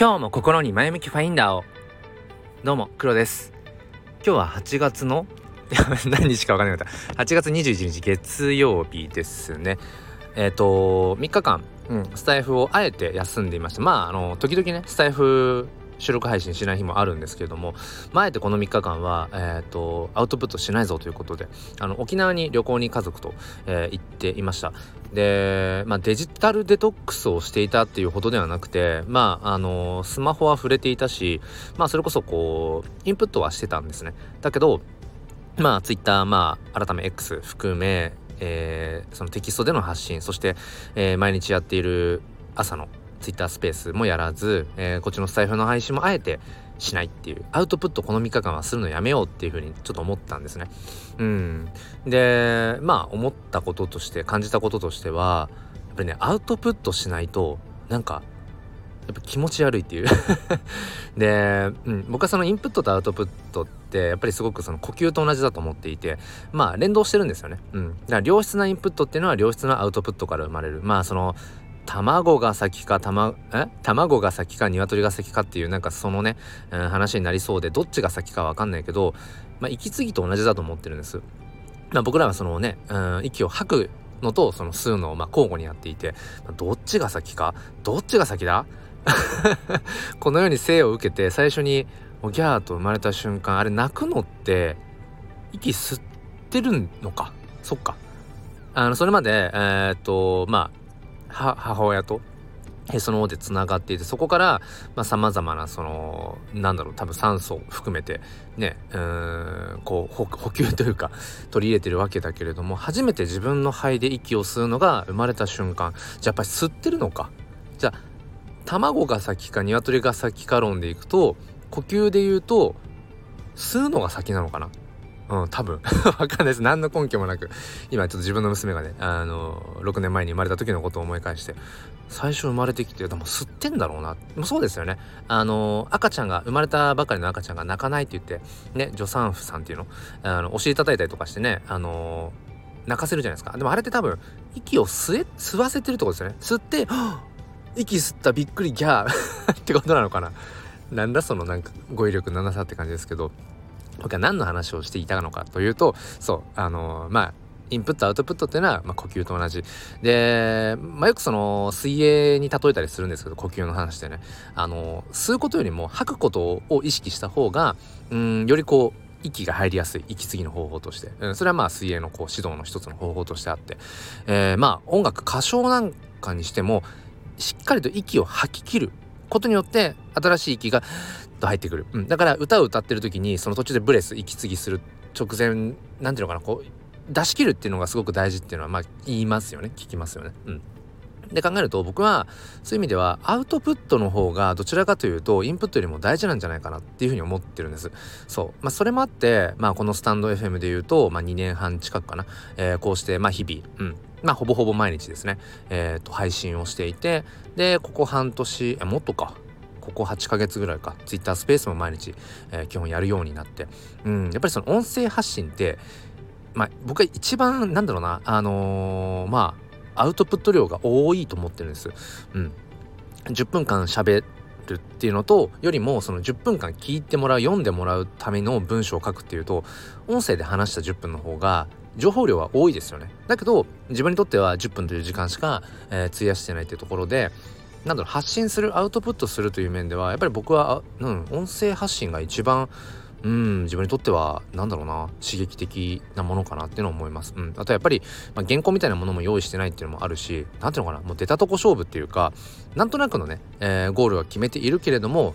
今日も心に前向きファインダーを。どうも黒です。今日は8月の 何日か分かんなかった。8月21日月曜日ですね。えっ、ー、と3日間、うん、スタイフをあえて休んでいました。まああの時々ねスタイフ収録配信しない日もあるんですけれども、まあ、あえてこの3日間は、えーと、アウトプットしないぞということであの沖縄に旅行に家族と、えー、行っていました。で、まあ、デジタルデトックスをしていたっていうほどではなくてまああのスマホは触れていたしまあそれこそこうインプットはしてたんですね。だけどまあツイッターまあ改め X 含めえー、そのテキストでの発信そして、えー、毎日やっている朝のツイッタースペースもやらず、えー、こっちのスタイフの配信もあえてしないっていう。アウトプットこの3日間はするのやめようっていうふうにちょっと思ったんですね。うん、でまあ思ったこととして感じたこととしてはやっぱりねアウトプットしないとなんかやっぱ気持ち悪いっていう。で、うん、僕はそのインプットとアウトプットってやっぱりすごくその呼吸と同じだと思っていてまあ連動してるんですよね。うん、だから良質なインプットっていうのは良質なアウトプットから生まれる。まあその卵が先かたえ？卵が先か鶏が先かっていうなんかそのね、うん、話になりそうでどっちが先かわかんないけど、まあ、息継ぎと同じだと思ってるんです。まあ、僕らはそのね、うん、息を吐くのとその吸うのをま交互にやっていて、まあ、どっちが先か？どっちが先だ？このように生を受けて最初にギャーと生まれた瞬間あれ泣くのって息吸ってるのか？そっか。あのそれまでえー、っとまあ母親とへその緒でつながっていてそこからさまざ、まなそのなんだろう多分酸素を含めてねうんこう補給というか取り入れてるわけだけれども初めて自分の肺で息を吸うのが生まれた瞬間じゃあやっぱり吸ってるのか？じゃあ卵が先か鶏が先か論でいくと呼吸で言うと吸うのが先なのかな？うん、多分 わかんないです。何の根拠もなく。今ちょっと自分の娘がね、あの、6年前に生まれた時のことを思い返して、最初生まれてきて、でも吸ってんだろうな。でもそうですよね。あの、赤ちゃんが、生まれたばかりの赤ちゃんが泣かないって言って、ね、助産婦さんっていうの、あの、お尻叩いたりとかしてね、あの、泣かせるじゃないですか。でもあれって多分、息を吸え、吸わせてるってことですよね。吸って、息吸ったびっくりギャーってことなのかな。なんだそのなんか語彙力のなさって感じですけど、僕は何の話をしていたのかというとそうあのまあインプットアウトプットっていうのは、まあ、呼吸と同じ。で、まあ、よくその水泳に例えたりするんですけど呼吸の話でね。あの吸うことよりも吐くことを意識した方がうんよりこう息が入りやすい。息継ぎの方法として、うん、それはまあ水泳のこう指導の一つの方法としてあって、えー、まあ音楽歌唱なんかにしてもしっかりと息を吐き切ることによって新しい息がと入ってくる、うん、だから歌を歌ってる時にその途中でブレス息継ぎする直前なんていうのかなこう出し切るっていうのがすごく大事っていうのはまあ言いますよね聞きますよね。うんで考えると僕はそういう意味ではアウトプットの方がどちらかというとインプットよりも大事なんじゃないかなっていうふうに思ってるんです。そう。まあそれもあって、まあこのスタンド FM で言うと、まあ2年半近くかな、えー、こうしてまあ日々、うん。まあほぼほぼ毎日ですね、えっ、ー、と配信をしていて、で、ここ半年、え、もっとか、ここ8ヶ月ぐらいか。Twitter スペースも毎日、えー、基本やるようになって、うん、やっぱりその音声発信ってまあ僕は一番なんだろうなあのー、まあアウトプット量が多いと思ってるんです。うん、10分間喋るっていうのとよりもその10分間聞いてもらう読んでもらうための文章を書くっていうと音声で話した10分の方が情報量は多いですよね。だけど自分にとっては10分という時間しか、えー、費やしてないっていうところでなんだろう発信するアウトプットするという面ではやっぱり僕は、うん、音声発信が一番うん自分にとっては何だろうな刺激的なものかなっていうのを思います。うん、あとやっぱり、まあ、原稿みたいなものも用意してないっていうのもあるし何ていうのかなもう出たとこ勝負っていうかなんとなくのね、えー、ゴールは決めているけれども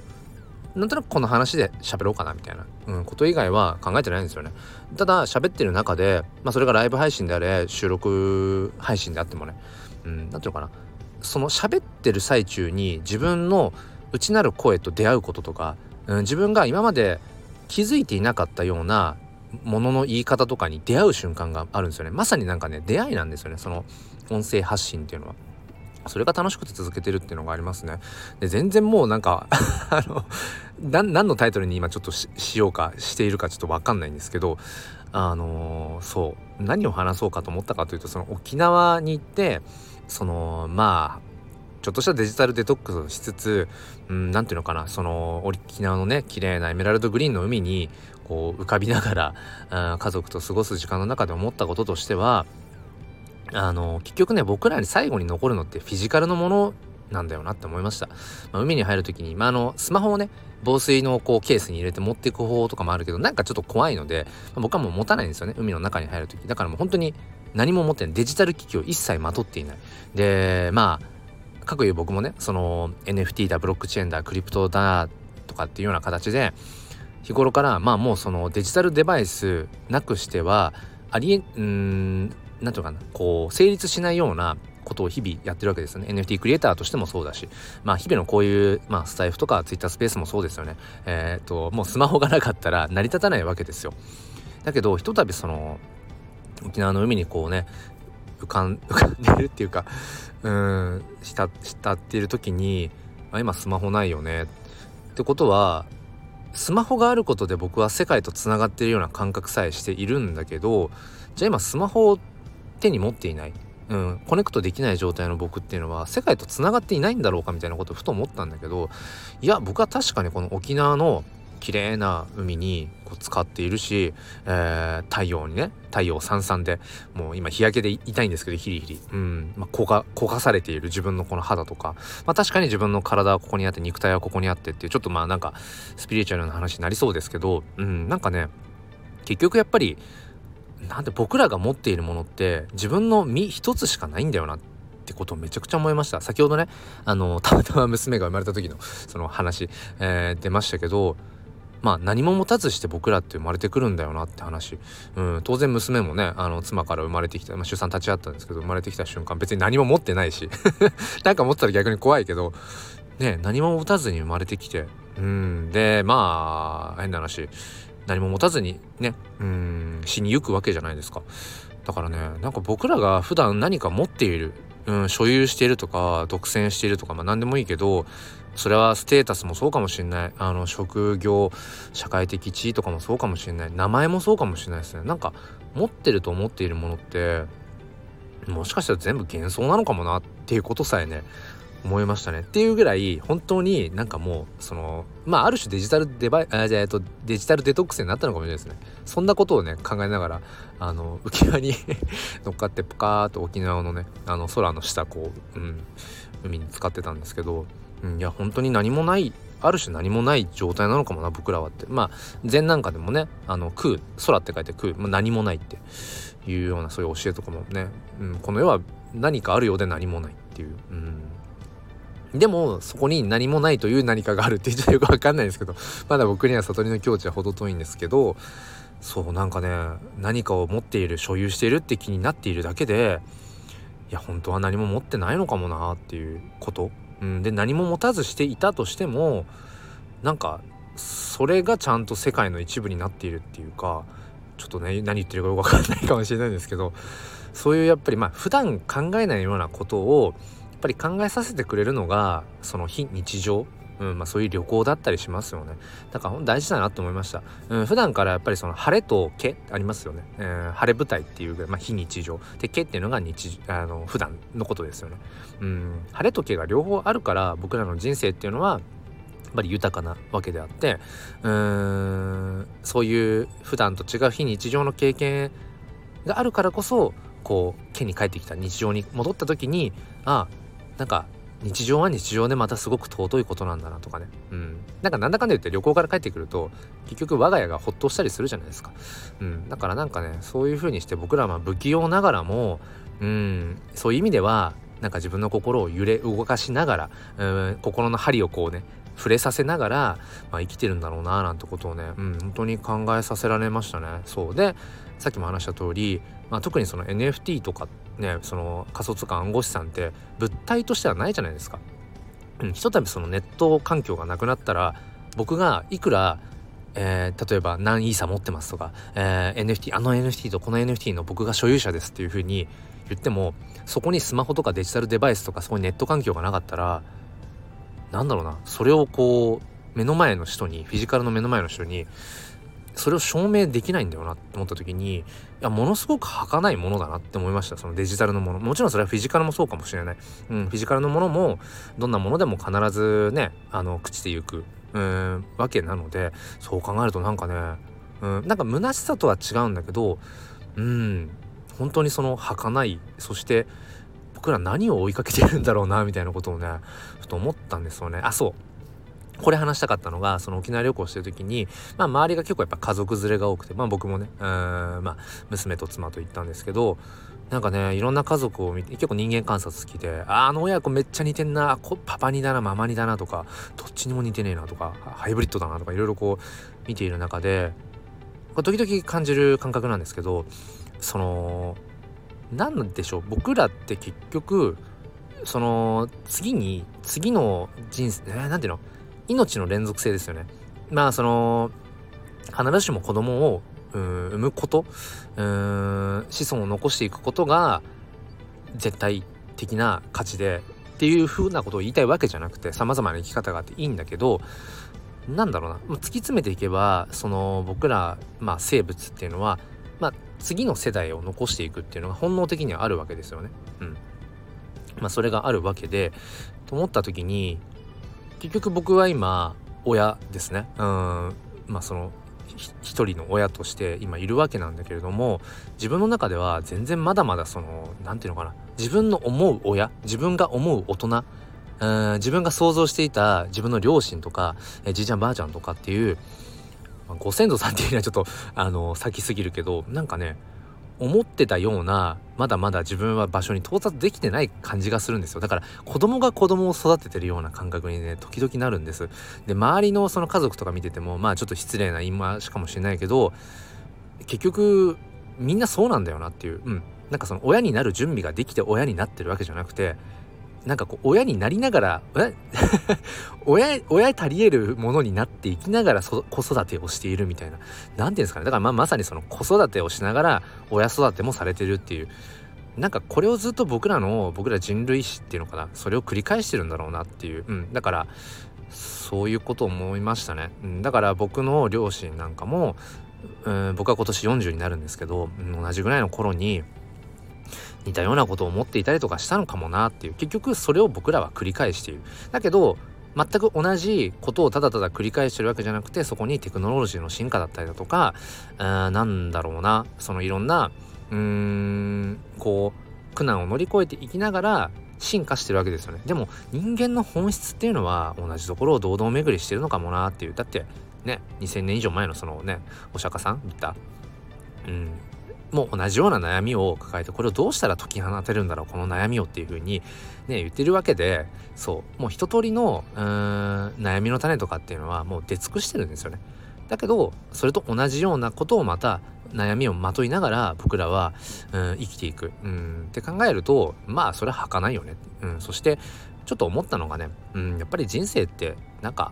なんとなくこの話で喋ろうかなみたいな、うん、こと以外は考えてないんですよね。ただ喋ってる中で、まあ、それがライブ配信であれ収録配信であってもね、うん、なんていうのかなその喋ってる最中に自分の内なる声と出会うこととか、うん、自分が今まで気づいていなかったようなものの言い方とかに出会う瞬間があるんですよねまさになんかね出会いなんですよねその音声発信っていうのは。それが楽しくて続けてるっていうのがありますね。で全然もうなんか あの何のタイトルに今ちょっとしようかしているかちょっと分かんないんですけどあのー、そう何を話そうかと思ったかというとその沖縄に行ってそのまあちょっとしたデジタルデトックスをしつつうん何ていうのかなその沖縄のね綺麗なエメラルドグリーンの海にこう浮かびながら家族と過ごす時間の中で思ったこととしてはあの結局ね僕らに最後に残るのってフィジカルのものなんだよなって思いました、まあ、海に入る時に、まあ、あのスマホをね防水のこうケースに入れて持っていく方法とかもあるけどなんかちょっと怖いので、僕はもう持たないんですよね。海の中に入る時。だからもう本当に何も持ってないデジタル機器を一切まとっていない。でまあ各言う僕もねその NFT だブロックチェーンだクリプトだとかっていうような形で日頃からまあもうそのデジタルデバイスなくしてはありえん何ていうかなこう成立しないようなことを日々やってるわけですよね。NFT クリエイターとしてもそうだし。まあ日々のこういう、まあ、スタイフとか Twitter スペースもそうですよね。えっ、ともうスマホがなかったら成り立たないわけですよ。だけどひとたびその沖縄の海にこうね浮かん 浮かんでるっていうかうん浸浸っている時にあ今スマホないよね。ってことはスマホがあることで僕は世界とつながっているような感覚さえしているんだけどじゃあ今スマホを手に持っていない、うん、コネクトできない状態の僕っていうのは世界とつながっていないんだろうかみたいなことをふと思ったんだけどいや僕は確かにこの沖縄の綺麗な海にこう使っているし、えー、太陽にね太陽さんさんでもう今日焼けで痛いんですけどヒリヒリ、うん。まあ、焦が焦がされている。自分のこの肌とか、まあ、確かに自分の体はここにあって肉体はここにあってっていうちょっとまあなんかスピリチュアルな話になりそうですけど、うん、なんかね結局やっぱりなんで僕らが持っているものって自分の身一つしかないんだよなってことをめちゃくちゃ思いました。先ほどねあのたまたま娘が生まれた時のその話、えー、出ましたけどまあ何も持たずして僕らって生まれてくるんだよなって話、うん、当然娘もねあの妻から生まれてきた、まあ、出産立ち会ったんですけど生まれてきた瞬間別に何も持ってないし なんか持ってたら逆に怖いけどね何も持たずに生まれてきてうんでまあ変な話。何も持たずにねうん死にゆくわけじゃないですか。だからねなんか僕らが普段何か持っている、うん、所有しているとか独占しているとかまあ何でもいいけどそれはステータスもそうかもしれない。あの職業社会的地位とかもそうかもしれない。名前もそうかもしれないですね。なんか持ってると思っているものってもしかしたら全部幻想なのかもなっていうことさえね思いましたね。っていうぐらい本当になんかもうそのまあある種デジタルデバイあじゃえっとデジタルデトックスになったのかもしれないですね。そんなことをね考えながらあの浮き輪に 乗っかってポカーっと沖縄のねあの空の下こう、うん、海に使ってたんですけど、いや本当に何もないある種何もない状態なのかもな僕らはって。まあ禅なんかでもねあの空空って書いて空、まあ、何もないっていうようなそういう教えとかもね、うん、この世は何かあるようで何もないっていう、うん、でもそこに何もないという何かがあるって言っちゃよくわかんないですけどまだ僕には悟りの境地は程遠いんですけどそうなんかね何かを持っている所有しているって気になっているだけでいや本当は何も持ってないのかもなっていうこと、うん、で何も持たずしていたとしてもなんかそれがちゃんと世界の一部になっているっていうかちょっとね何言ってるかよくわかんないかもしれないんですけどそういうやっぱりまあ普段考えないようなことをぱり考えさせてくれるのがその非日常うんまあ、そういう旅行だったりしますよね。だから大事だなと思いました。うん、普段からやっぱりその晴れと毛ありますよね。えー、晴れ舞台っていう、まあ、非日常。で、毛っていうのが日あの普段のことですよね。うん、晴れと毛が両方あるから僕らの人生っていうのはやっぱり豊かなわけであってうーんそういう普段と違う非日常の経験があるからこそこう毛に帰ってきた日常に戻った時にああなんか日常は日常でまたすごく尊いことなんだなとかね。うん。なんかなんだかんだ言って旅行から帰ってくると結局我が家がほっとしたりするじゃないですか。うん。だからなんかねそういう風にして僕らは不器用ながらもうん。そういう意味ではなんか自分の心を揺れ動かしながらうん。心の針をこうね触れさせながら、まあ、生きてるんだろうななんてことをね、うん、本当に考えさせられましたね。そう。でさっきも話した通り、まあ、特にその NFT とかねその仮想通貨暗号資産って物体としてはないじゃないですか。ひとたびそのネット環境がなくなったら僕がいくらえー、例えば何イーサ持ってますとか、えー、NFT あの NFT とこの NFT の僕が所有者ですっていう風に言ってもそこにスマホとかデジタルデバイスとかそこにネット環境がなかったらなんだろうなそれをこう目の前の人にフィジカルの目の前の人にそれを証明できないんだよなって思った時にいやものすごく儚いものだなって思いました。そのデジタルのもの。もちろんそれはフィジカルもそうかもしれない、うん、フィジカルのものもどんなものでも必ずねあの朽ちていく。うんわけなのでそう考えるとなんかね、うん、なんか虚しさとは違うんだけどうん本当にその儚いそして僕ら何を追いかけてるんだろうなみたいなことをねちょっと思ったんですよね。あそう。これ話したかったのがその沖縄旅行してる時に、まあ、周りが結構やっぱ家族連れが多くて、まあ、僕もねうん、まあ、娘と妻と行ったんですけどなんかねいろんな家族を見て結構人間観察好きであの親子めっちゃ似てんなパパにだなママにだなとかどっちにも似てねえなとかハイブリッドだなとかいろいろこう見ている中で時々感じる感覚なんですけどその何でしょう僕らって結局その次に次の人生、えー、なんていうの？命の連続性ですよね。まあその必ずしも子供を産むこと子孫を残していくことが絶対的な価値でっていう風なことを言いたいわけじゃなくて様々な生き方があっていいんだけどなんだろうな突き詰めていけばその僕ら、まあ、生物っていうのは、まあ、次の世代を残していくっていうのが本能的にはあるわけですよね。うんまあ、それがあるわけでと思った時に結局僕は今親ですね。うん。まあその一人の親として今いるわけなんだけれども自分の中では全然まだまだその何て言うのかな。自分の思う親自分が思う大人うん自分が想像していた自分の両親とかえじいちゃんばあちゃんとかっていう、ま、ご先祖さんっていうのはちょっとあの先すぎるけどなんかね思ってたようなまだまだ自分は場所に到達できてない感じがするんですよ。だから子供が子供を育ててるような感覚にね時々なるんです。で周りのその家族とか見ててもまあちょっと失礼な言い回しかもしれないけど結局みんなそうなんだよなっていう。うん。なんかその親になる準備ができて親になってるわけじゃなくてなんかこう親になりながら 親親足りえるものになっていきながら子育てをしているみたいな。何て言うんですかね。だからままさにその子育てをしながら親育てもされてるっていう。なんかこれをずっと僕らの僕ら人類史っていうのかな。それを繰り返してるんだろうなっていう、うん、だからそういうことを思いましたね、うん、だから僕の両親なんかも、うん、僕は今年40になるんですけど、うん、同じぐらいの頃に似たようなことを思っていたりとかしたのかもなっていう結局それを僕らは繰り返している。だけど全く同じことをただただ繰り返してるわけじゃなくてそこにテクノロジーの進化だったりだとかなんだろうなそのいろんなうーんこう苦難を乗り越えていきながら進化してるわけですよね。でも人間の本質っていうのは同じところを堂々巡りしてるのかもなっていう。だってね2000年以上前のそのねお釈迦さん言った。うん。も同じような悩みを抱えてこれをどうしたら解き放てるんだろうこの悩みをっていう風にね言ってるわけでそうもう一通りのうーん悩みの種とかっていうのはもう出尽くしてるんですよね。だけどそれと同じようなことをまた悩みをまといながら僕らは、うん、生きていく、うん、って考えるとまあそれは儚いよね、うん、そしてちょっと思ったのがね、うん、やっぱり人生ってなんか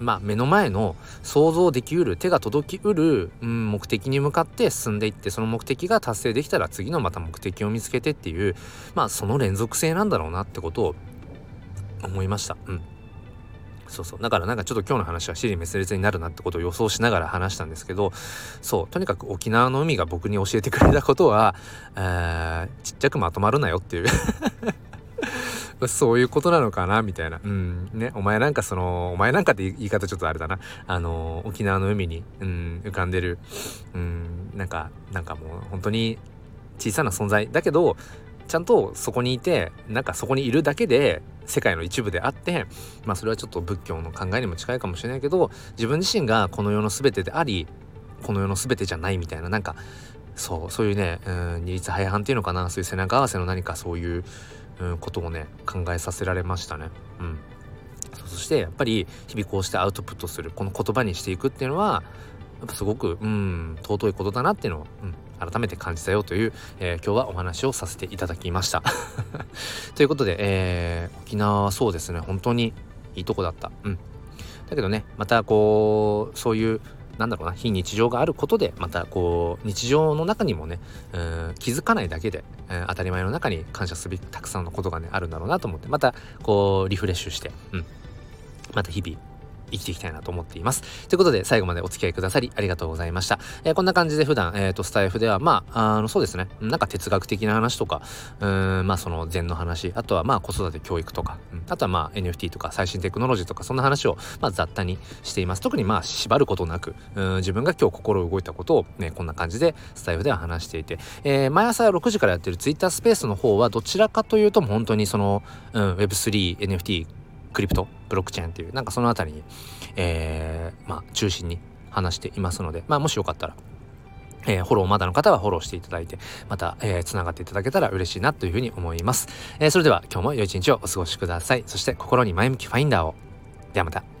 まあ、目の前の想像できうる手が届きうる、うん、目的に向かって進んでいってその目的が達成できたら次のまた目的を見つけてっていうまあその連続性なんだろうなってことを思いました。うん。そうそう。だからなんかちょっと今日の話は尻滅裂になるなってことを予想しながら話したんですけどそう。とにかく沖縄の海が僕に教えてくれたことは、えー、ちっちゃくまとまるなよっていう。そういうことなのかなみたいな。うん。ね、お前なんかその、お前なんかって言い方ちょっとあれだな。あの、沖縄の海に、うん、浮かんでる、うん、なんか、なんかもう本当に小さな存在。だけど、ちゃんとそこにいて、なんかそこにいるだけで、世界の一部であって、まあそれはちょっと仏教の考えにも近いかもしれないけど、自分自身がこの世の全てであり、この世の全てじゃないみたいな、なんか、そう、そういうね、うん、二律背反っていうのかな、そういう背中合わせの何かそういう、うん、ことをね考えさせられましたね。うんそしてやっぱり日々こうしてアウトプットするこの言葉にしていくっていうのはやっぱすごくうん尊いことだなっていうのを、うん、改めて感じたよという、えー、今日はお話をさせていただきました。ということで、えー、沖縄はそうですね本当にいいとこだった。うん、だけどねまたこうそういうなんだろうな非日常があることでまたこう日常の中にもねうん気づかないだけで、え、当たり前の中に感謝すべきたくさんのことがねあるんだろうなと思ってまたこうリフレッシュして、うん、また日々生きていきたいなと思っています。ということで、最後までお付き合いくださりありがとうございました。えー、こんな感じで普段、えっ、ー、と、スタイフでは、まあ、あの、そうですね、なんか哲学的な話とか、うん、まあ、その禅の話、あとはまあ、子育て教育とか、うん、あとはまあ、NFT とか最新テクノロジーとか、そんな話を、まあ、雑多にしています。特にまあ、縛ることなく、うん、自分が今日心動いたことをね、こんな感じでスタイフでは話していて、えー、毎朝6時からやってる Twitter スペースの方は、どちらかというと、本当にその、うん、Web3、NFT、クリプト、ブロックチェーンっていう、なんかその辺りに、えー、まあ、中心に話していますので、まあ、もしよかったら、えー、フォローまだの方はフォローしていただいて、また、えー、繋がっていただけたら嬉しいなというふうに思います。えー、それでは今日も良い一日をお過ごしください。そして心に前向きファインダーを。ではまた。